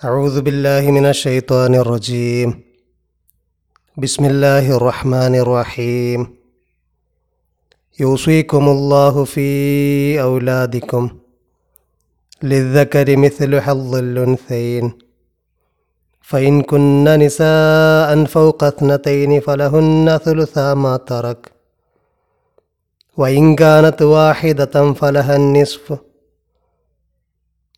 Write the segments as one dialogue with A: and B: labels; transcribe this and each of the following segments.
A: أعوذ بالله من الشيطان الرجيم. بسم الله الرحمن الرحيم. يوصيكم الله في أولادكم للذكر مثل حظ الأنثيين. فإن كن نساء فوق اثنتين فلهن ثلثا ما ترك. وإن كانت واحدة فلها النصف.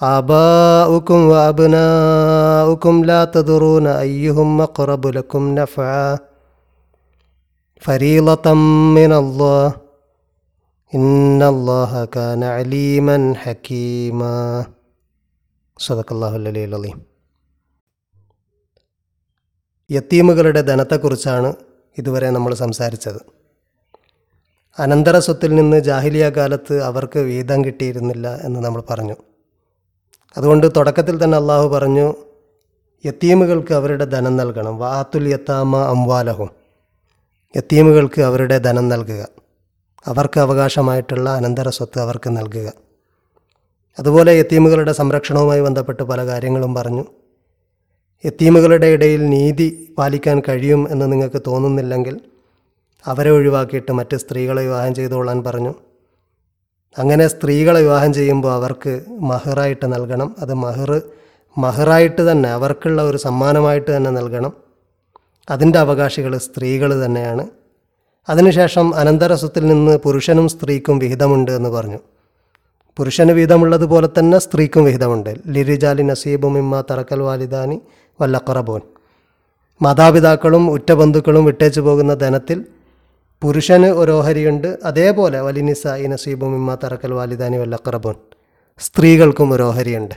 A: آباؤكم وأبناؤكم لا تدرون أيهم أقرب لكم نفعا فريضة من الله إن الله كان عليما حكيما صدق الله العلي العظيم യത്തീമുകളുടെ ധനത്തെക്കുറിച്ചാണ് ഇതുവരെ നമ്മൾ സംസാരിച്ചത് അനന്തര സ്വത്തിൽ നിന്ന് ജാഹിലിയ കാലത്ത് അവർക്ക് വീതം കിട്ടിയിരുന്നില്ല എന്ന് നമ്മൾ പറഞ്ഞു അതുകൊണ്ട് തുടക്കത്തിൽ തന്നെ അള്ളാഹു പറഞ്ഞു യത്തീമുകൾക്ക് അവരുടെ ധനം നൽകണം. വാത്തുൽ യത്താമ അംവാലഹും. യത്തീമുകൾക്ക് അവരുടെ ധനം നൽകുക. അവർക്ക് അവകാശമായിട്ടുള്ള അനന്തര സ്വത്ത് അവർക്ക് നൽകുക. അതുപോലെ യത്തീമുകളുടെ സംരക്ഷണവുമായി ബന്ധപ്പെട്ട് പല കാര്യങ്ങളും പറഞ്ഞു. യത്തീമുകളുടെ ഇടയിൽ നീതി പാലിക്കാൻ കഴിയും എന്ന് നിങ്ങൾക്ക് തോന്നുന്നില്ലെങ്കിൽ അവരെ ഒഴിവാക്കിയിട്ട് മറ്റ് സ്ത്രീകളെ വിവാഹം ചെയ്തുകൊള്ളാൻ പറഞ്ഞു. അങ്ങനെ സ്ത്രീകളെ വിവാഹം ചെയ്യുമ്പോൾ അവർക്ക് മഹറായിട്ട് നൽകണം. അത് മഹർ മഹറായിട്ട് തന്നെ അവർക്കുള്ള ഒരു സമ്മാനമായിട്ട് തന്നെ നൽകണം. അതിന്റെ അവകാശികൾ സ്ത്രീകൾ തന്നെയാണ്. അതിനുശേഷം അനന്തരസ്വത്തിൽ നിന്ന് പുരുഷനും സ്ത്രീക്കും വിഹിതമുണ്ട് എന്ന് പറഞ്ഞു. പുരുഷന് വിഹിതമുള്ളതുപോലെ തന്നെ സ്ത്രീക്കും വിഹിതമുണ്ട്. ലിരിജാലി നസീബും ഇമ്മ തറക്കൽ വാലിദാനി വല്ലക്കറബോൻ മാതാപിതാക്കളും ഉറ്റബന്ധുക്കളും വിട്ടേച്ചു പോകുന്ന ധനത്തിൽ പുരുഷന് ഒരു ഓഹരിയുണ്ട്. അതേപോലെ വലിനിസ നസീബും ഇമ്മ തറക്കൽ വാലിദാനി വല്ലക്കറബോൻ സ്ത്രീകൾക്കും ഒരു ഓഹരിയുണ്ട്.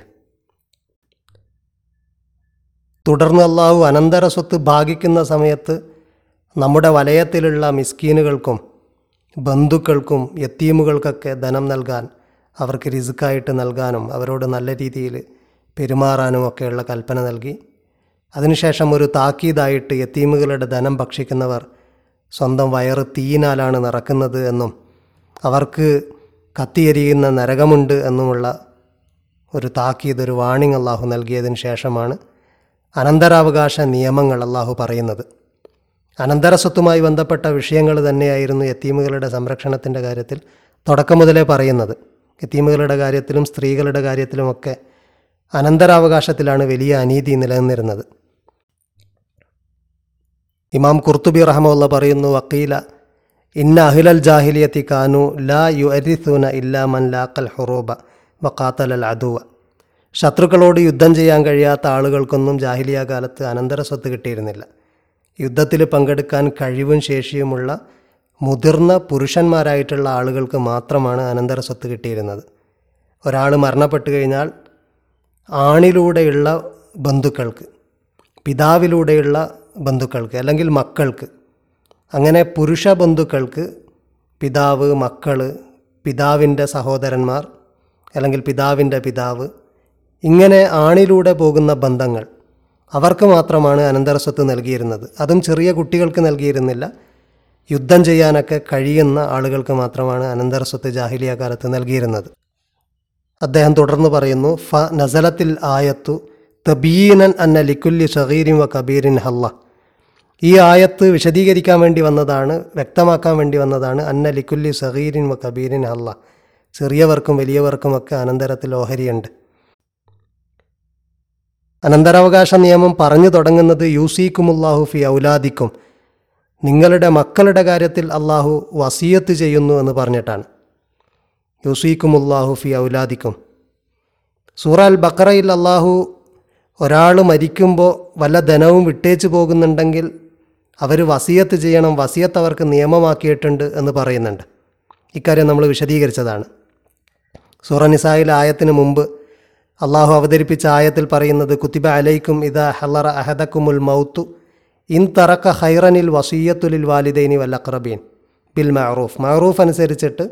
A: തുടർന്ന് അള്ളാഹു അനന്തര സ്വത്ത് ഭാഗിക്കുന്ന സമയത്ത് നമ്മുടെ വലയത്തിലുള്ള മിസ്കീനുകൾക്കും ബന്ധുക്കൾക്കും യത്തീമുകൾക്കൊക്കെ ധനം നൽകാൻ അവർക്ക് റിസുക്കായിട്ട് നൽകാനും അവരോട് നല്ല രീതിയിൽ പെരുമാറാനും ഒക്കെയുള്ള കൽപ്പന നൽകി. അതിനുശേഷം ഒരു താക്കീതായിട്ട് യത്തീമുകളുടെ ധനം ഭക്ഷിക്കുന്നവർ സ്വന്തം വയറ് തീയിനാലാണ് നിറക്കുന്നത് എന്നും അവർക്ക് കത്തിയെരിയുന്ന നരകമുണ്ട് എന്നുമുള്ള ഒരു താക്കീത് ഒരു വാണിംഗ് അള്ളാഹു നൽകിയതിന് ശേഷമാണ് അനന്തരാവകാശ നിയമങ്ങൾ അള്ളാഹു പറയുന്നത്. അനന്തരസ്വത്തുമായി ബന്ധപ്പെട്ട വിഷയങ്ങൾ തന്നെയായിരുന്നു യത്തീമുകളുടെ സംരക്ഷണത്തിന്റെ കാര്യത്തിൽ തുടക്കം മുതലേ പറയുന്നത്. യത്തീമുകളുടെ കാര്യത്തിലും സ്ത്രീകളുടെ കാര്യത്തിലുമൊക്കെ അനന്തരാവകാശത്തിലാണ് വലിയ അനീതി നിലനിന്നിരുന്നത്. ഇമാം കുർത്തുബി റഹമുള്ള പറയുന്നു വക്കീല ഇന്ന അഹിലൽ ജാഹിലിയത്തി കാനു ലാ യു അരിസൂന ഇല്ലാ മൻ ലാക്കൽ ഹുറൂബ വക്കാത്തലൽ അദുവ. ശത്രുക്കളോട് യുദ്ധം ചെയ്യാൻ കഴിയാത്ത ആളുകൾക്കൊന്നും ജാഹിലിയ കാലത്ത് അനന്തര സ്വത്ത് കിട്ടിയിരുന്നില്ല. യുദ്ധത്തിൽ പങ്കെടുക്കാൻ കഴിവും ശേഷിയുമുള്ള മുതിർന്ന പുരുഷന്മാരായിട്ടുള്ള ആളുകൾക്ക് മാത്രമാണ് അനന്തര സ്വത്ത് കിട്ടിയിരുന്നത്. ഒരാൾ മരണപ്പെട്ടു കഴിഞ്ഞാൽ ആണിലൂടെയുള്ള ബന്ധുക്കൾക്ക് പിതാവിലൂടെയുള്ള ബന്ധുക്കൾക്ക് അല്ലെങ്കിൽ മക്കൾക്ക്. അങ്ങനെ പുരുഷ ബന്ധുക്കൾക്ക് പിതാവ് മക്കൾ പിതാവിന്റെ സഹോദരന്മാർ അല്ലെങ്കിൽ പിതാവിന്റെ പിതാവ് ഇങ്ങനെ ആണിലൂടെ പോകുന്ന ബന്ധങ്ങൾ അവർക്ക് മാത്രമാണ് അനന്തരസ്വത്ത് നൽകിയിരുന്നത്. അതും ചെറിയ കുട്ടികൾക്ക് നൽകിയിരുന്നില്ല. യുദ്ധം ചെയ്യാനൊക്കെ കഴിയുന്ന ആളുകൾക്ക് മാത്രമാണ് അനന്തരസ്വത്ത് ജാഹിലിയ കാലത്ത് നൽകിയിരുന്നത്. അദ്ദേഹം തുടർന്ന് പറയുന്നു ഫ നസലത്തിൽ ആയത്തു തബീനൻ അന്ന ലിക്കുല്ലി ഷഹീരിൻ വ കബീരിൻ ഹല്ല. ഈ ആയത്ത് വിശദീകരിക്കാൻ വേണ്ടി വന്നതാണ് വ്യക്തമാക്കാൻ വേണ്ടി വന്നതാണ്. അന്ന ലിക്കുല്ലി സഹീരിൻ വ കബീരിൻ അല്ല. ചെറിയവർക്കും വലിയവർക്കും വലിയവർക്കുമൊക്കെ അനന്തരത്തിൽ ഓഹരിയുണ്ട്. അനന്തരാവകാശ നിയമം പറഞ്ഞു തുടങ്ങുന്നത് യൂസീക്കുമുല്ലാഹു ഫി ഔലാദിക്കും. നിങ്ങളുടെ മക്കളുടെ കാര്യത്തിൽ അള്ളാഹു വസീയത്ത് ചെയ്യുന്നു എന്ന് പറഞ്ഞിട്ടാണ്. യൂസീക്കുമുല്ലാഹു ഫി ഔലാദിക്കും. സൂറ അൽ ബക്കറയിൽ അള്ളാഹു ഒരാൾ മരിക്കുമ്പോൾ വല്ല ധനവും വിട്ടേച്ച് പോകുന്നുണ്ടെങ്കിൽ അവർ വസിയത്ത് ചെയ്യണം വസിയത്ത് അവർക്ക് നിയമമാക്കിയിട്ടുണ്ട് എന്ന് പറയുന്നുണ്ട്. ഇക്കാര്യം നമ്മൾ വിശദീകരിച്ചതാണ്. സൂറ നിസായിൽ ആയത്തിന് മുമ്പ് അള്ളാഹു അവതരിപ്പിച്ച ആയത്തിൽ പറയുന്നത് കുത്തിബ അലൈക്കും ഇദ ഹലറ അഹദക്കുമുൽ മൗത്തു ഇൻ തറക്ക ഹൈറനിൽ വസീയത്തുലിൽ വാലിദൈനി വല്ലക്രബീൻ ബിൽ മഅറൂഫ്. മഅറൂഫ് അനുസരിച്ചിട്ട്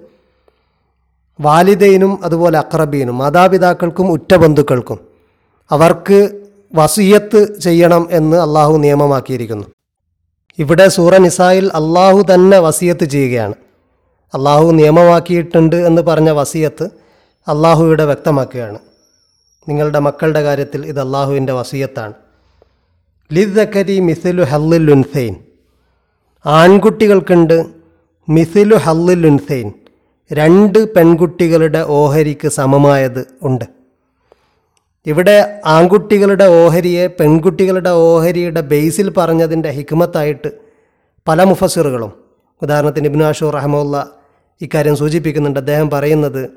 A: വാലിദൈനും അതുപോലെ അക്രബീനും മാതാപിതാക്കൾക്കും ഉറ്റ ബന്ധുക്കൾക്കും അവർക്ക് വസീയത്ത് ചെയ്യണം എന്ന് അള്ളാഹു നിയമമാക്കിയിരിക്കുന്നു. ഇവിടെ സൂറ നിസായിൽ അള്ളാഹു തന്നെ വസിയത്ത് ചെയ്യുകയാണ്. അള്ളാഹു നിയമമാക്കിയിട്ടുണ്ട് എന്ന് പറഞ്ഞ വസിയത്ത് അള്ളാഹു ഇവിടെ വ്യക്തമാക്കുകയാണ്. നിങ്ങളുടെ മക്കളുടെ കാര്യത്തിൽ ഇത് അള്ളാഹുവിന്റെ വസിയത്താണ്. ലിദ്ദക്കരി മിസിലു ഹല്ലുൽ ഉൻസൈൻ ആൺകുട്ടികൾക്കുണ്ട് മിസിലു ഹല്ലുൽ ഉൻസൈൻ രണ്ട് പെൺകുട്ടികളുടെ ഓഹരിക്ക് സമമായത് ഉണ്ട്. ഇവിടെ ആൺകുട്ടികളുടെ ഓഹരിയെ പെൺകുട്ടികളുടെ ഓഹരിയുടെ ബേസിൽ പറഞ്ഞതിന്റെ ഹിക്മത്തായിട്ട് പല മുഫസിറുകളും ഉദാഹരണത്തിന് ഇബ്നു അഷൂർ റഹമുല്ല ഇക്കാര്യം സൂചിപ്പിക്കുന്നുണ്ട്. അദ്ദേഹം പറയുന്നത്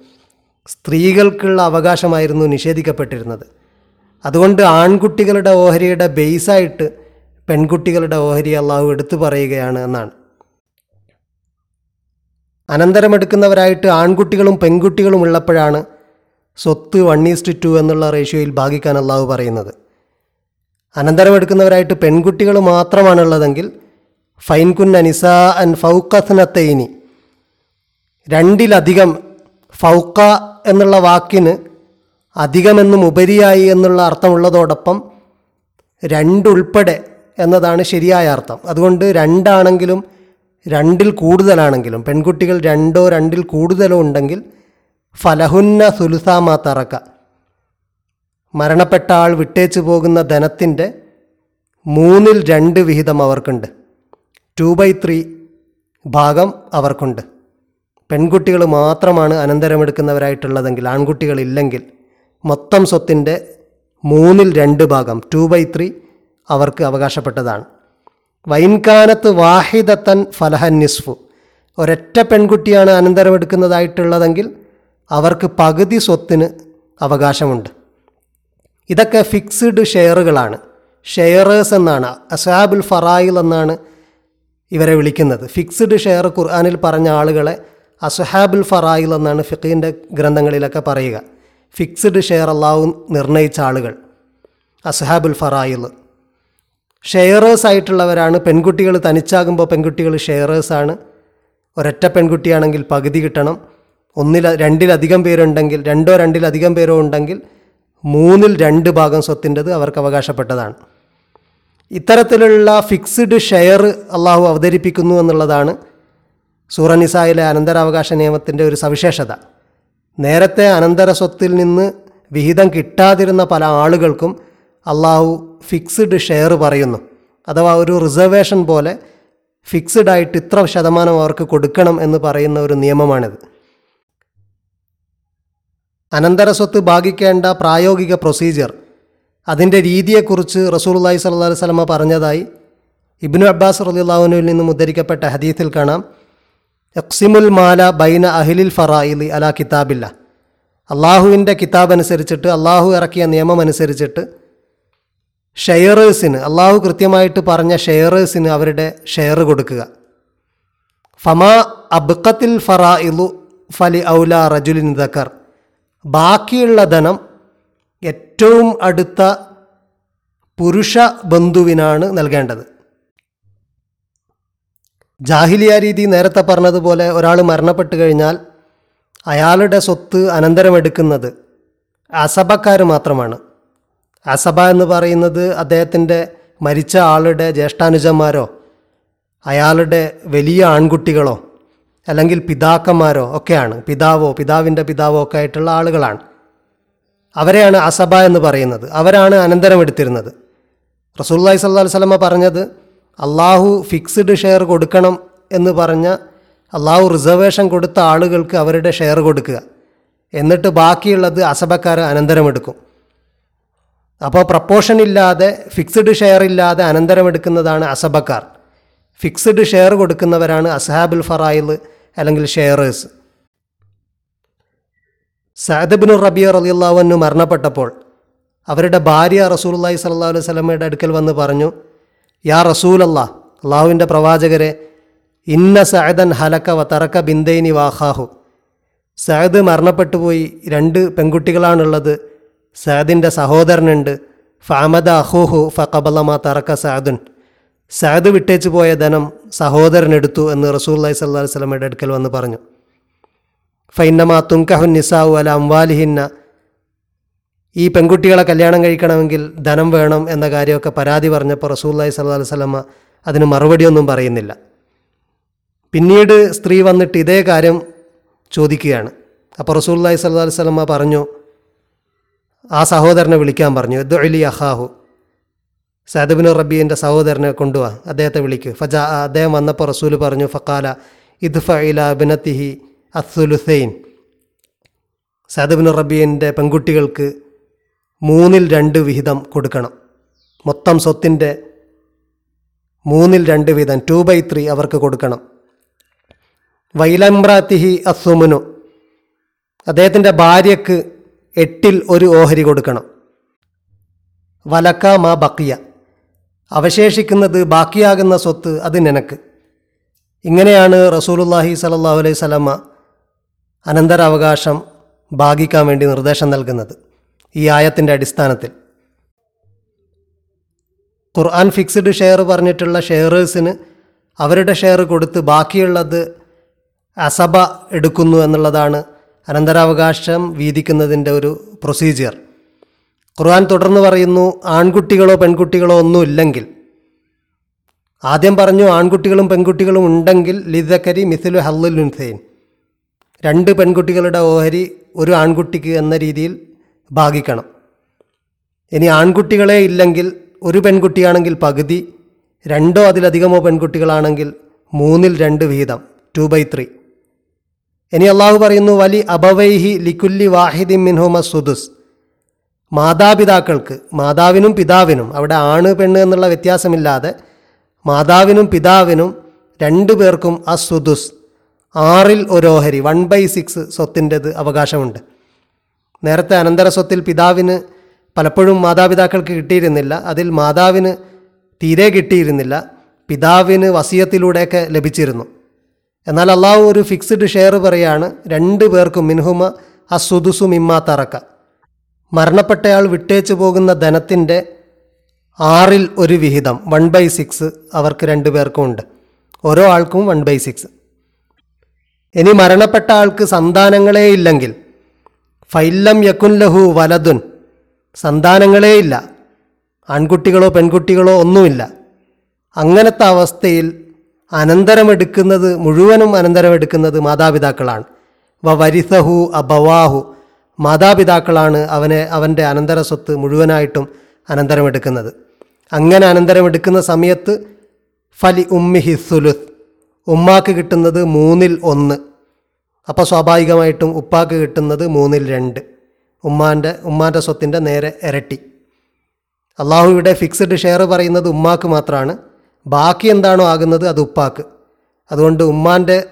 A: സ്ത്രീകൾക്കുള്ള അവകാശമായിരുന്നു നിഷേധിക്കപ്പെട്ടിരുന്നത്. അതുകൊണ്ട് ആൺകുട്ടികളുടെ ഓഹരിയുടെ ബേസായിട്ട് പെൺകുട്ടികളുടെ ഓഹരി അള്ളാഹു എടുത്തു പറയുകയാണ് എന്നാണ്. അനന്തരമെടുക്കുന്നവരായിട്ട് ആൺകുട്ടികളും പെൺകുട്ടികളും ഉള്ളപ്പോഴാണ് സ്വത്ത് വൺ ഈസ്റ്റ് ടു എന്നുള്ള റേഷ്യോയിൽ ഭാഗിക്കാൻ അള്ളാഹു പറയുന്നത്. അനന്തരമെടുക്കുന്നവരായിട്ട് പെൺകുട്ടികൾ മാത്രമാണുള്ളതെങ്കിൽ ഫൈൻകുൻ അനിസ അൻ ഫൗക്കസ്നത്തൈനി രണ്ടിലധികം ഫൗക്ക എന്നുള്ള വാക്കിന് അധികമെന്നും ഉപരിയായി എന്നുള്ള അർത്ഥമുള്ളതോടൊപ്പം രണ്ടുൾപ്പെടെ എന്നതാണ് ശരിയായ അർത്ഥം. അതുകൊണ്ട് രണ്ടാണെങ്കിലും രണ്ടിൽ കൂടുതലാണെങ്കിലും പെൺകുട്ടികൾ രണ്ടോ രണ്ടിൽ കൂടുതലോ ഉണ്ടെങ്കിൽ ഫലഹുന്ന സുലുസാമാ തറക്ക. മരണപ്പെട്ട ആൾ വിട്ടേച്ചു പോകുന്ന ധനത്തിന്റെ മൂന്നിൽ രണ്ട് വിഹിതം അവർക്കുണ്ട്. ടു ബൈ ത്രീ ഭാഗം അവർക്കുണ്ട്. പെൺകുട്ടികൾ മാത്രമാണ് അനന്തരമെടുക്കുന്നവരായിട്ടുള്ളതെങ്കിൽ ആൺകുട്ടികളില്ലെങ്കിൽ മൊത്തം സ്വത്തിന്റെ മൂന്നിൽ രണ്ട് ഭാഗം ടു ബൈ ത്രീ അവർക്ക് അവകാശപ്പെട്ടതാണ്. വൈൻകാനത്ത് വാഹിദത്തൻ ഫലഹ നിസ്ഫു. ഒരൊറ്റ പെൺകുട്ടിയാണ് അനന്തരമെടുക്കുന്നതായിട്ടുള്ളതെങ്കിൽ അവർക്ക് പകുതി സ്വത്തിന് അവകാശമുണ്ട്. ഇതൊക്കെ ഫിക്സ്ഡ് ഷെയറുകളാണ്. ഷെയറേഴ്സ് എന്നാണ് അസാബുൽ ഫറായിൽ എന്നാണ് ഇവരെ വിളിക്കുന്നത്. ഫിക്സ്ഡ് ഷെയർ ഖുർആാനിൽ പറഞ്ഞ ആളുകളെ അസുഹാബുൽ ഫറായിൽ എന്നാണ് ഫിഖീന്റെ ഗ്രന്ഥങ്ങളിലൊക്കെ പറയുക. ഫിക്സ്ഡ് ഷെയർ അള്ളാഹു നിർണയിച്ച ആളുകൾ അസുഹാബുൽ ഫറായിൽ. ഷെയറേഴ്സ് ആയിട്ടുള്ളവരാണ് പെൺകുട്ടികൾ തനിച്ചാകുമ്പോൾ പെൺകുട്ടികൾ ഷെയറേഴ്സാണ് ഒരൊറ്റ പെൺകുട്ടിയാണെങ്കിൽ പകുതി കിട്ടണം. ഒന്നിൽ രണ്ടിലധികം പേരുണ്ടെങ്കിൽ രണ്ടോ രണ്ടിലധികം പേരോ ഉണ്ടെങ്കിൽ മൂന്നിൽ രണ്ട് ഭാഗം സ്വത്തിന്റെത് അവർക്ക് അവകാശപ്പെട്ടതാണ്. ഇത്തരത്തിലുള്ള ഫിക്സ്ഡ് ഷെയർ അള്ളാഹു അവതരിപ്പിക്കുന്നു എന്നുള്ളതാണ് സൂറനിസായിലെ അനന്തരാവകാശ നിയമത്തിന്റെ ഒരു സവിശേഷത. നേരത്തെ അനന്തര സ്വത്തിൽ നിന്ന് വിഹിതം കിട്ടാതിരുന്ന പല ആളുകൾക്കും അള്ളാഹു ഫിക്സ്ഡ് ഷെയർ പറയുന്നു. അഥവാ ഒരു റിസർവേഷൻ പോലെ ഫിക്സ്ഡ് ആയിട്ട് ഇത്ര ശതമാനം അവർക്ക് കൊടുക്കണം എന്ന് പറയുന്ന ഒരു നിയമമാണിത്. അനന്തര സ്വത്ത് ഭാഗിക്കേണ്ട പ്രായോഗിക പ്രൊസീജിയർ. അതിന്റെ രീതിയെക്കുറിച്ച് സ്വല്ലല്ലാഹു അലൈഹി സ്വലമ പറഞ്ഞതായി ഇബ്നു അബ്ബാസ് റലിയുല്ലാഹുനുവിൽ നിന്നും ഉദ്ധരിക്കപ്പെട്ട ഹദീസിൽ കാണാം. എക്സിമുൽ മാല ബൈന അഹിലിൽ ഫറായിലി അല കിതാബില്ല അള്ളാഹുവിന്റെ കിതാബ് അനുസരിച്ചിട്ട് അള്ളാഹു ഇറക്കിയ നിയമം അനുസരിച്ചിട്ട് ഷെയറേഴ്സിന് അള്ളാഹു കൃത്യമായിട്ട് പറഞ്ഞ ഷെയറേഴ്സിന് അവരുടെ ഷെയർ കൊടുക്കുക. ഫമാ അബ്ഖത്തിൽ ഫറായിലു ഫലി ഔല റജുലിൻ ദക്കർ. ബാക്കിയുള്ള ധനം ഏറ്റവും അടുത്ത പുരുഷ ബന്ധുവിനാണ് നൽകേണ്ടത്. ജാഹിലിയ രീതി നേരത്തെ പറഞ്ഞതുപോലെ ഒരാൾ മരണപ്പെട്ട് കഴിഞ്ഞാൽ അയാളുടെ സ്വത്ത് അനന്തരമെടുക്കുന്നത് അസബക്കാർ മാത്രമാണ്. അസബ എന്ന് പറയുന്നത് അദ്ദേഹത്തിന്റെ മരിച്ച ആളുടെ ജ്യേഷ്ഠാനുജന്മാരോ അയാളുടെ വലിയ ആൺകുട്ടികളോ അല്ലെങ്കിൽ പിതാക്കന്മാരോ ഒക്കെയാണ്. പിതാവോ പിതാവിന്റെ പിതാവോ ഒക്കെ ആയിട്ടുള്ള ആളുകളാണ്. അവരെയാണ് അസബ എന്ന് പറയുന്നത്. അവരാണ് അനന്തരമെടുത്തിരുന്നത് റസൂല്ലായി സല്ലാ വല്ലമ പറഞ്ഞത് അള്ളാഹു ഫിക്സ്ഡ് ഷെയർ കൊടുക്കണം എന്ന് പറഞ്ഞ അള്ളാഹു റിസർവേഷൻ കൊടുത്ത ആളുകൾക്ക് അവരുടെ ഷെയർ കൊടുക്കുക. എന്നിട്ട് ബാക്കിയുള്ളത് അസബക്കാർ അനന്തരമെടുക്കും അപ്പോൾ പ്രപ്പോഷൻ ഇല്ലാതെ ഫിക്സ്ഡ് ഷെയർ ഇല്ലാതെ അനന്തരമെടുക്കുന്നതാണ് അസബക്കാർ. ഫിക്സ്ഡ് ഷെയർ കൊടുക്കുന്നവരാണ് അസഹാബുൽ ഫറായിൽ അല്ലെങ്കിൽ ഷെയറേഴ്സ് സഅദബിനു റബിയ റലിയുള്ളവനു മരണപ്പെട്ടപ്പോൾ അവരുടെ ഭാര്യ റസൂലുള്ളാഹി സ്വല്ലല്ലാഹു അലൈഹി സ്വലമയുടെ അടുക്കൽ വന്ന് പറഞ്ഞു യാ റസൂലല്ലാ അള്ളാഹുവിന്റെ പ്രവാചകരെ ഇന്ന സഅദൻ ഹലക്ക വ തറക്ക ബിന്ദൈനി വാഹാഹു സഅദ് മരണപ്പെട്ടു പോയി രണ്ട് പെൺകുട്ടികളാണുള്ളത്. സഅദിന്റെ സഹോദരനുണ്ട് ഫാമദ അഹൂഹു ഫ കബലമ തറക്ക സഅദുൻ. സഅദ് വിട്ടേച്ചു പോയ ധനം സഹോദരൻ എടുത്തു എന്ന് റസൂല്ലായി സല്ലാ വസ്ലമയുടെ അടുക്കൽ വന്ന് പറഞ്ഞു. ഫൈന്നമാ തുങ്കഹുൻ നിസാവു അല അംവാലിഹിന്ന. ഈ പെൺകുട്ടികളെ കല്യാണം കഴിക്കണമെങ്കിൽ ധനം വേണം എന്ന കാര്യമൊക്കെ പരാതി പറഞ്ഞപ്പോൾ റസൂല്ലായി സല്ലാ വസ്ലമ അതിന് മറുപടിയൊന്നും പറയുന്നില്ല. പിന്നീട് സ്ത്രീ വന്നിട്ട് ഇതേ കാര്യം ചോദിക്കുകയാണ്. അപ്പോൾ റസൂല്ലായി സല്ലാ വസ്ലമ പറഞ്ഞു ആ സഹോദരനെ വിളിക്കാൻ പറഞ്ഞു ദുഅലി അഹാഹു സദബിന് റബീന്റെ സഹോദരനെ കൊണ്ടുവാ. അദ്ദേഹത്തെ വിളിക്ക്. ഫജ അദ്ദേഹം വന്നപ്പോൾ റസൂൽ പറഞ്ഞു ഫക്കാല ഇദ് ഇല ബിനത്തിഹി അസുലുസൈൻ സാദബിൻ റബീന്റെ പെൺകുട്ടികൾക്ക് മൂന്നിൽ രണ്ട് വിഹിതം കൊടുക്കണം. മൊത്തം സ്വത്തിന്റെ മൂന്നിൽ രണ്ട് വീതം ടു ബൈ ത്രീ അവർക്ക് കൊടുക്കണം. വൈലംബ്രാത്തിഹി അസുമുനു അദ്ദേഹത്തിന്റെ ഭാര്യക്ക് എട്ടിൽ ഒരു ഓഹരി കൊടുക്കണം. വലക്ക മാ ബക്കിയ. അവശേഷിക്കുന്നത് ബാക്കിയാകുന്ന സ്വത്ത് അത് നിനക്ക്. ഇങ്ങനെയാണ് റസൂലുല്ലാഹി സലല്ലാഹു അലൈഹി സ്വലമ അനന്തരാവകാശം ഭാഗിക്കാൻ വേണ്ടി നിർദ്ദേശം നൽകുന്നത് ഈ ആയത്തിന്റെ അടിസ്ഥാനത്തിൽ. ഖുർആൻ ഫിക്സ്ഡ് ഷെയർ പറഞ്ഞിട്ടുള്ള ഷെയറേഴ്സിന് അവരുടെ ഷെയർ കൊടുത്ത് ബാക്കിയുള്ളത് അസബ എടുക്കുന്നു എന്നുള്ളതാണ് അനന്തരാവകാശം വീതിക്കുന്നതിന്റെ ഒരു പ്രൊസീജിയർ ഖുർആൻ തുടർന്ന് പറയുന്നു ആൺകുട്ടികളോ പെൺകുട്ടികളോ ഒന്നും ഇല്ലെങ്കിൽ ആദ്യം പറഞ്ഞു ആൺകുട്ടികളും പെൺകുട്ടികളും ഉണ്ടെങ്കിൽ ലിദക്കരി മിസിലു ഹല്ലുൽ ഉൻസൈൻ. രണ്ട് പെൺകുട്ടികളുടെ ഓഹരി ഒരു ആൺകുട്ടിക്ക് എന്ന രീതിയിൽ ഭാഗിക്കണം. ഇനി ആൺകുട്ടികളെ ഇല്ലെങ്കിൽ ഒരു പെൺകുട്ടിയാണെങ്കിൽ പകുതി രണ്ടോ അതിലധികമോ പെൺകുട്ടികളാണെങ്കിൽ മൂന്നിൽ രണ്ട് വീതം ടു ബൈ ത്രീ ഇനി അള്ളാഹു പറയുന്നു വലി അബവൈഹി ലിക്കുല്ലി വാഹിദി മിൻഹുമ സുദുസ്. മാതാപിതാക്കൾക്ക് മാതാവിനും പിതാവിനും അവിടെ ആണ് പെണ്ണ് എന്നുള്ള വ്യത്യാസമില്ലാതെ മാതാവിനും പിതാവിനും രണ്ടു പേർക്കും അസുദുസ് ആറിൽ ഒരോഹരി വൺ ബൈ സിക്സ് സ്വത്തിന്റെത് അവകാശമുണ്ട്. നേരത്തെ അനന്തര സ്വത്തിൽ പിതാവിന് പലപ്പോഴും മാതാപിതാക്കൾക്ക് കിട്ടിയിരുന്നില്ല അതിൽ മാതാവിന് തീരെ കിട്ടിയിരുന്നില്ല പിതാവിന് വസീയത്തിലൂടെയൊക്കെ ലഭിച്ചിരുന്നു. എന്നാൽ അള്ളാഹു ഒരു ഫിക്സ്ഡ് ഷെയർ പറയാണ് രണ്ട് പേർക്കും മിൻഹുമ അസുദുസു മിമ്മ തറക്ക. മരണപ്പെട്ടയാൾ വിട്ടേച്ചു പോകുന്ന ധനത്തിന്റെ ആറിൽ ഒരു വിഹിതം വൺ ബൈ സിക്സ് അവർക്ക് രണ്ടു പേർക്കും ഉണ്ട്. ഓരോ ആൾക്കും വൺ ബൈ സിക്സ് ഇനി മരണപ്പെട്ട ആൾക്ക് സന്താനങ്ങളേ ഇല്ലെങ്കിൽ ഫൈല്ലം യക്കുൻ ലഹു വലതുൻ സന്താനങ്ങളേ ഇല്ല. ആൺകുട്ടികളോ പെൺകുട്ടികളോ ഒന്നുമില്ല. അങ്ങനത്തെ അവസ്ഥയിൽ അനന്തരമെടുക്കുന്നത് മുഴുവനും അനന്തരമെടുക്കുന്നത് മാതാപിതാക്കളാണ്. വ വരിസഹു അബവാഹു മാതാപിതാക്കളാണ് അവനെ അവന്റെ അനന്തര സ്വത്ത് മുഴുവനായിട്ടും അനന്തരമെടുക്കുന്നത്. അങ്ങനെ അനന്തരമെടുക്കുന്ന സമയത്ത് ഫലി ഉമ്മി ഹിസുലുത്ത് ഉമ്മാക്ക് കിട്ടുന്നത് മൂന്നിൽ ഒന്ന്. അപ്പോൾ സ്വാഭാവികമായിട്ടും ഉപ്പാക്ക് കിട്ടുന്നത് മൂന്നിൽ രണ്ട്. ഉമ്മാന്റെ ഉമ്മാന്റെ സ്വത്തിന്റെ നേരെ ഇരട്ടി. അള്ളാഹുവിടെ ഫിക്സ്ഡ് ഷെയർ പറയുന്നത് ഉമ്മാക്ക് മാത്രമാണ് ബാക്കി എന്താണോ ആകുന്നത് അത് ഉപ്പാക്ക്. അതുകൊണ്ട് ഉമ്മാന്റെ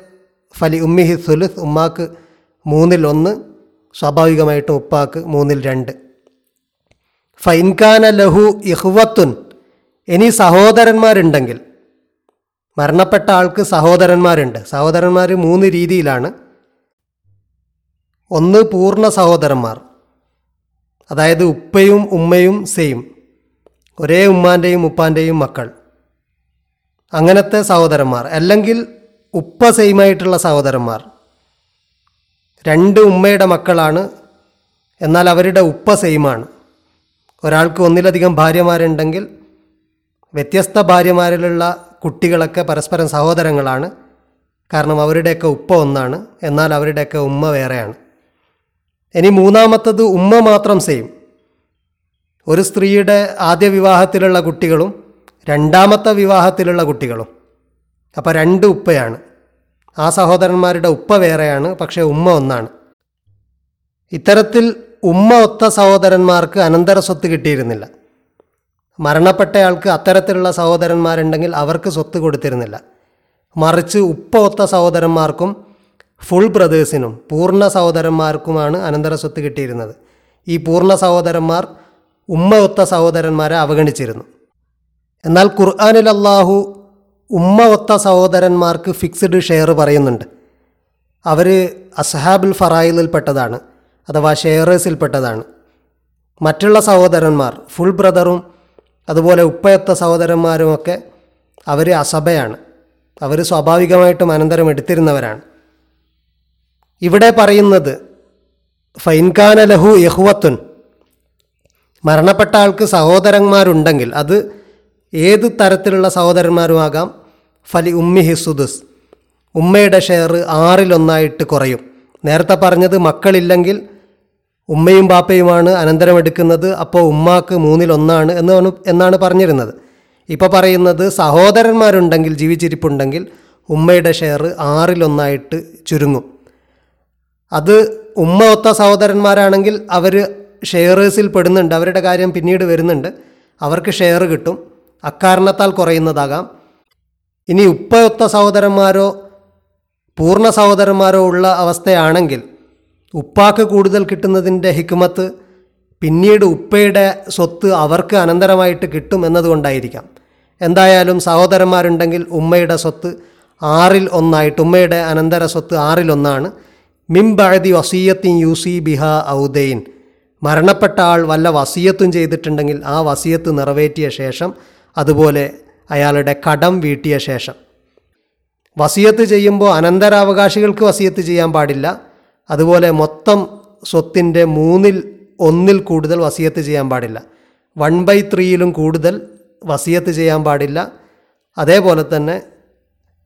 A: ഫലി ഉമ്മി ഹിസുലുസ് ഉമ്മാക്ക് മൂന്നിൽ ഒന്ന് സ്വാഭാവികമായിട്ടും ഉപ്പാക്ക് മൂന്നിൽ രണ്ട്. ഫൈൻഖാന ലഹു ഇഹ്വത്തുൻ. ഇനി സഹോദരന്മാരുണ്ടെങ്കിൽ മരണപ്പെട്ട ആൾക്ക് സഹോദരന്മാരുണ്ട്. സഹോദരന്മാർ മൂന്ന് രീതിയിലാണ്. ഒന്ന് പൂർണ സഹോദരന്മാർ. അതായത് ഉപ്പയും ഉമ്മയും സെയിം ഒരേ ഉമ്മാന്റെയും ഉപ്പാന്റെയും മക്കൾ. അങ്ങനത്തെ സഹോദരന്മാർ. അല്ലെങ്കിൽ ഉപ്പ സെയിമായിട്ടുള്ള സഹോദരന്മാർ. രണ്ട് ഉമ്മയുടെ മക്കളാണ്. എന്നാൽ അവരുടെ ഉപ്പ സെയിമാണ്. ഒരാൾക്ക് ഒന്നിലധികം ഭാര്യമാരുണ്ടെങ്കിൽ വ്യത്യസ്ത ഭാര്യമാരിലുള്ള കുട്ടികളൊക്കെ പരസ്പരം സഹോദരങ്ങളാണ്. കാരണം അവരുടെയൊക്കെ ഉപ്പ ഒന്നാണ്. എന്നാൽ അവരുടെയൊക്കെ ഉമ്മ വേറെയാണ്. ഇനി മൂന്നാമത്തത് ഉമ്മ മാത്രം സെയിം ഒരു സ്ത്രീയുടെ ആദ്യ വിവാഹത്തിലുള്ള കുട്ടികളും രണ്ടാമത്തെ വിവാഹത്തിലുള്ള കുട്ടികളും. അപ്പോൾ രണ്ട് ഉപ്പയാണ്. ആ സഹോദരന്മാരുടെ ഉപ്പ വേറെയാണ് പക്ഷേ ഉമ്മ ഒന്നാണ്. ഇത്തരത്തിൽ ഉമ്മ ഒത്ത സഹോദരന്മാർക്ക് അനന്തര സ്വത്ത് കിട്ടിയിരുന്നില്ല. മരണപ്പെട്ടയാൾക്ക് അത്തരത്തിലുള്ള സഹോദരന്മാരുണ്ടെങ്കിൽ അവർക്ക് സ്വത്ത് കൊടുത്തിരുന്നില്ല. മറിച്ച് ഉപ്പ ഒത്ത സഹോദരന്മാർക്കും ഫുൾ ബ്രദേഴ്സിനും പൂർണ സഹോദരന്മാർക്കുമാണ് അനന്തര സ്വത്ത് കിട്ടിയിരുന്നത്. ഈ പൂർണ സഹോദരന്മാർ ഉമ്മ ഒത്ത സഹോദരന്മാരെ അവഗണിച്ചിരുന്നു. എന്നാൽ ഖുർആാനിൽ അള്ളാഹു ഉമ്മ ഒത്ത സഹോദരന്മാർക്ക് ഫിക്സ്ഡ് ഷെയർ പറയുന്നുണ്ട്. അവർ അസ്ഹാബുൽ ഫറായിലിൽപ്പെട്ടതാണ് അഥവാ ഷെയറേഴ്സിൽപ്പെട്ടതാണ് മറ്റുള്ള സഹോദരന്മാർ ഫുൾ ബ്രദറും അതുപോലെ ഉപ്പയൊത്ത സഹോദരന്മാരുമൊക്കെ അവർ അസഭയാണ്. അവർ സ്വാഭാവികമായിട്ടും അനന്തരം എടുത്തിരുന്നവരാണ്. ഇവിടെ പറയുന്നത് ഫൈൻഖാന ലഹു യഹുവത്തുൻ മരണപ്പെട്ട ആൾക്ക് സഹോദരന്മാരുണ്ടെങ്കിൽ അത് ഏത് തരത്തിലുള്ള സഹോദരന്മാരുമാകാം? ഫലി ഉമ്മി ഹിസുദുസ് ഉമ്മയുടെ ഷെയർ ആറിലൊന്നായിട്ട് കുറയും. നേരത്തെ പറഞ്ഞത് മക്കളില്ലെങ്കിൽ ഉമ്മയും ബാപ്പയുമാണ് അനന്തരം എടുക്കുന്നത് അപ്പോൾ ഉമ്മാക്ക് മൂന്നിലൊന്നാണ് എന്ന് എന്നാണ് പറഞ്ഞിരുന്നത്. ഇപ്പോൾ പറയുന്നത് സഹോദരന്മാരുണ്ടെങ്കിൽ ജീവിച്ചിരിപ്പുണ്ടെങ്കിൽ ഉമ്മയുടെ ഷെയർ ആറിലൊന്നായിട്ട് ചുരുങ്ങും. അത് ഉമ്മ ഒത്ത സഹോദരന്മാരാണെങ്കിൽ അവർ ഷെയറേഴ്സിൽ പെടുന്നുണ്ട് അവരുടെ കാര്യം പിന്നീട് വരുന്നുണ്ട്. അവർക്ക് ഷെയർ കിട്ടും. അക്കാരണത്താൽ കുറയുന്നതാകാം. ഇനി ഉപ്പയൊത്ത സഹോദരന്മാരോ പൂർണ സഹോദരന്മാരോ ഉള്ള അവസ്ഥയാണെങ്കിൽ ഉപ്പാക്ക് കൂടുതൽ കിട്ടുന്നതിന്റെ ഹിക്മത്ത് പിന്നീട് ഉപ്പയുടെ സ്വത്ത് അവർക്ക് അനന്തരമായിട്ട് കിട്ടും എന്നതുകൊണ്ടായിരിക്കാം. എന്തായാലും സഹോദരന്മാരുണ്ടെങ്കിൽ ഉമ്മയുടെ സ്വത്ത് ആറിൽ ഒന്നായിട്ട് ഉമ്മയുടെ അനന്തര സ്വത്ത് ആറിൽ ഒന്നാണ്. മിംബഴതി വസീയത്തിൻ യൂസി ബിഹ ഔദൈൻ മരണപ്പെട്ട ആൾ വല്ല വസീയത്തും ചെയ്തിട്ടുണ്ടെങ്കിൽ ആ വസീയത്ത് നിറവേറ്റിയ ശേഷം അതുപോലെ അയാളുടെ കടം വീട്ടിയ ശേഷം. വസിയത്ത് ചെയ്യുമ്പോൾ അനന്തരാവകാശികൾക്ക് വസിയത്ത് ചെയ്യാൻ പാടില്ല. അതുപോലെ മൊത്തം സ്വത്തിന്റെ മൂന്നിൽ ഒന്നിൽ കൂടുതൽ വസിയത്ത് ചെയ്യാൻ പാടില്ല. വൺ ബൈ ത്രീയിലും കൂടുതൽ വസിയത്ത് ചെയ്യാൻ പാടില്ല. അതേപോലെ തന്നെ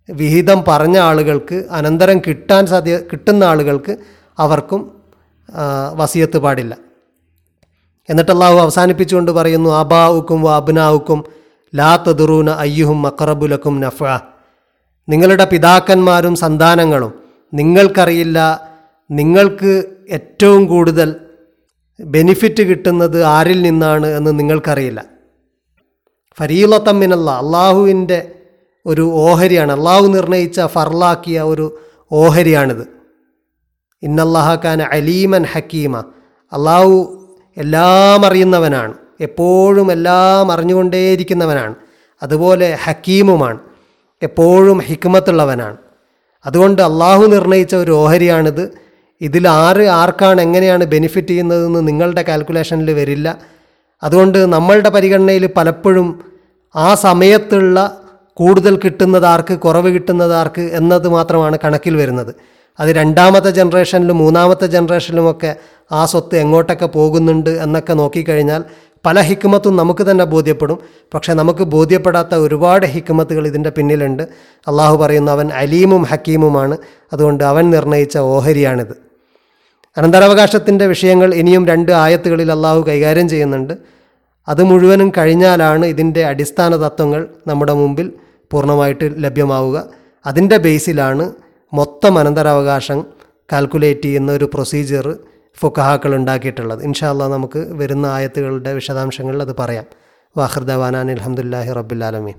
A: വിഹിതം പറഞ്ഞ ആളുകൾക്ക് അനന്തരം കിട്ടാൻ സാധ്യ കിട്ടുന്ന ആളുകൾക്ക് അവർക്കും വസിയത്ത് പാടില്ല. എന്നിട്ട് അവസാനിപ്പിച്ചുകൊണ്ട് പറയുന്നു അബാവുക്കും വാബ്നാവുക്കും ലാ തദുറൂന അയ്യുഹും മക്കറബുലക്കും നഫ നിങ്ങളുടെ പിതാക്കന്മാരും സന്താനങ്ങളും നിങ്ങൾക്കറിയില്ല നിങ്ങൾക്ക് ഏറ്റവും കൂടുതൽ ബെനിഫിറ്റ് കിട്ടുന്നത് ആരിൽ നിന്നാണ് എന്ന് നിങ്ങൾക്കറിയില്ല. ഫരീലത്തമ്മിനല്ല അള്ളാഹുവിന്റെ ഒരു ഓഹരിയാണ് അള്ളാഹു നിർണയിച്ച ഫർലാക്കിയ ഒരു ഓഹരിയാണിത്. ഇന്നല്ലാഹഖാൻ അലീമൻ ഹക്കീമ അള്ളാഹു എല്ലാം അറിയുന്നവനാണ് എപ്പോഴും എല്ലാം അറിഞ്ഞുകൊണ്ടേയിരിക്കുന്നവനാണ്. അതുപോലെ ഹക്കീമുമാണ്. എപ്പോഴും ഹിക്മത്തുള്ളവനാണ്. അതുകൊണ്ട് അള്ളാഹു നിർണയിച്ച ഒരു ഓഹരിയാണിത്. ഇതിൽ ആര് ആർക്കാണ് എങ്ങനെയാണ് ബെനിഫിറ്റ് ചെയ്യുന്നതെന്ന് നിങ്ങളുടെ കാൽക്കുലേഷനിൽ വരില്ല. അതുകൊണ്ട് നമ്മളുടെ പരിഗണനയിൽ പലപ്പോഴും ആ സമയത്തുള്ള കൂടുതൽ കിട്ടുന്നതാർക്ക് കുറവ് കിട്ടുന്നതാർക്ക് എന്നത് മാത്രമാണ് കണക്കിൽ വരുന്നത്. അത് രണ്ടാമത്തെ ജനറേഷനിലും മൂന്നാമത്തെ ജനറേഷനിലുമൊക്കെ ആ സ്വത്ത് എങ്ങോട്ടൊക്കെ പോകുന്നുണ്ട് എന്നൊക്കെ നോക്കിക്കഴിഞ്ഞാൽ പല ഹിക്മത്തും നമുക്ക് തന്നെ ബോധ്യപ്പെടും. പക്ഷേ നമുക്ക് ബോധ്യപ്പെടാത്ത ഒരുപാട് ഹിക്മത്തുകൾ ഇതിന്റെ പിന്നിലുണ്ട്. അള്ളാഹു പറയുന്നു അവൻ അലീമും ഹക്കീമുമാണ്. അതുകൊണ്ട് അവൻ നിർണയിച്ച ഓഹരിയാണിത്. അനന്തരാവകാശത്തിന്റെ വിഷയങ്ങൾ ഇനിയും രണ്ട് ആയത്തുകളിൽ അള്ളാഹു കൈകാര്യം ചെയ്യുന്നുണ്ട്. അത് മുഴുവനും കഴിഞ്ഞാലാണ് ഇതിന്റെ അടിസ്ഥാന തത്വങ്ങൾ നമ്മുടെ മുമ്പിൽ പൂർണമായിട്ട് ലഭ്യമാവുക. അതിന്റെ ബേസിലാണ് മൊത്തം അനന്തരാവകാശം കാൽക്കുലേറ്റ് ചെയ്യുന്ന ഒരു പ്രൊസീജിയർ ഫുക്കഹാക്കൾ ഉണ്ടാക്കിയിട്ടുള്ളത്. ഇൻഷാല്ല നമുക്ക് വരുന്ന ആയത്തുകളുടെ വിശദാംശങ്ങളിൽ അത് പറയാം. വാഹൃദവാനാൻ അലഹമുല്ലാഹി റബ്ബുലാലമീൻ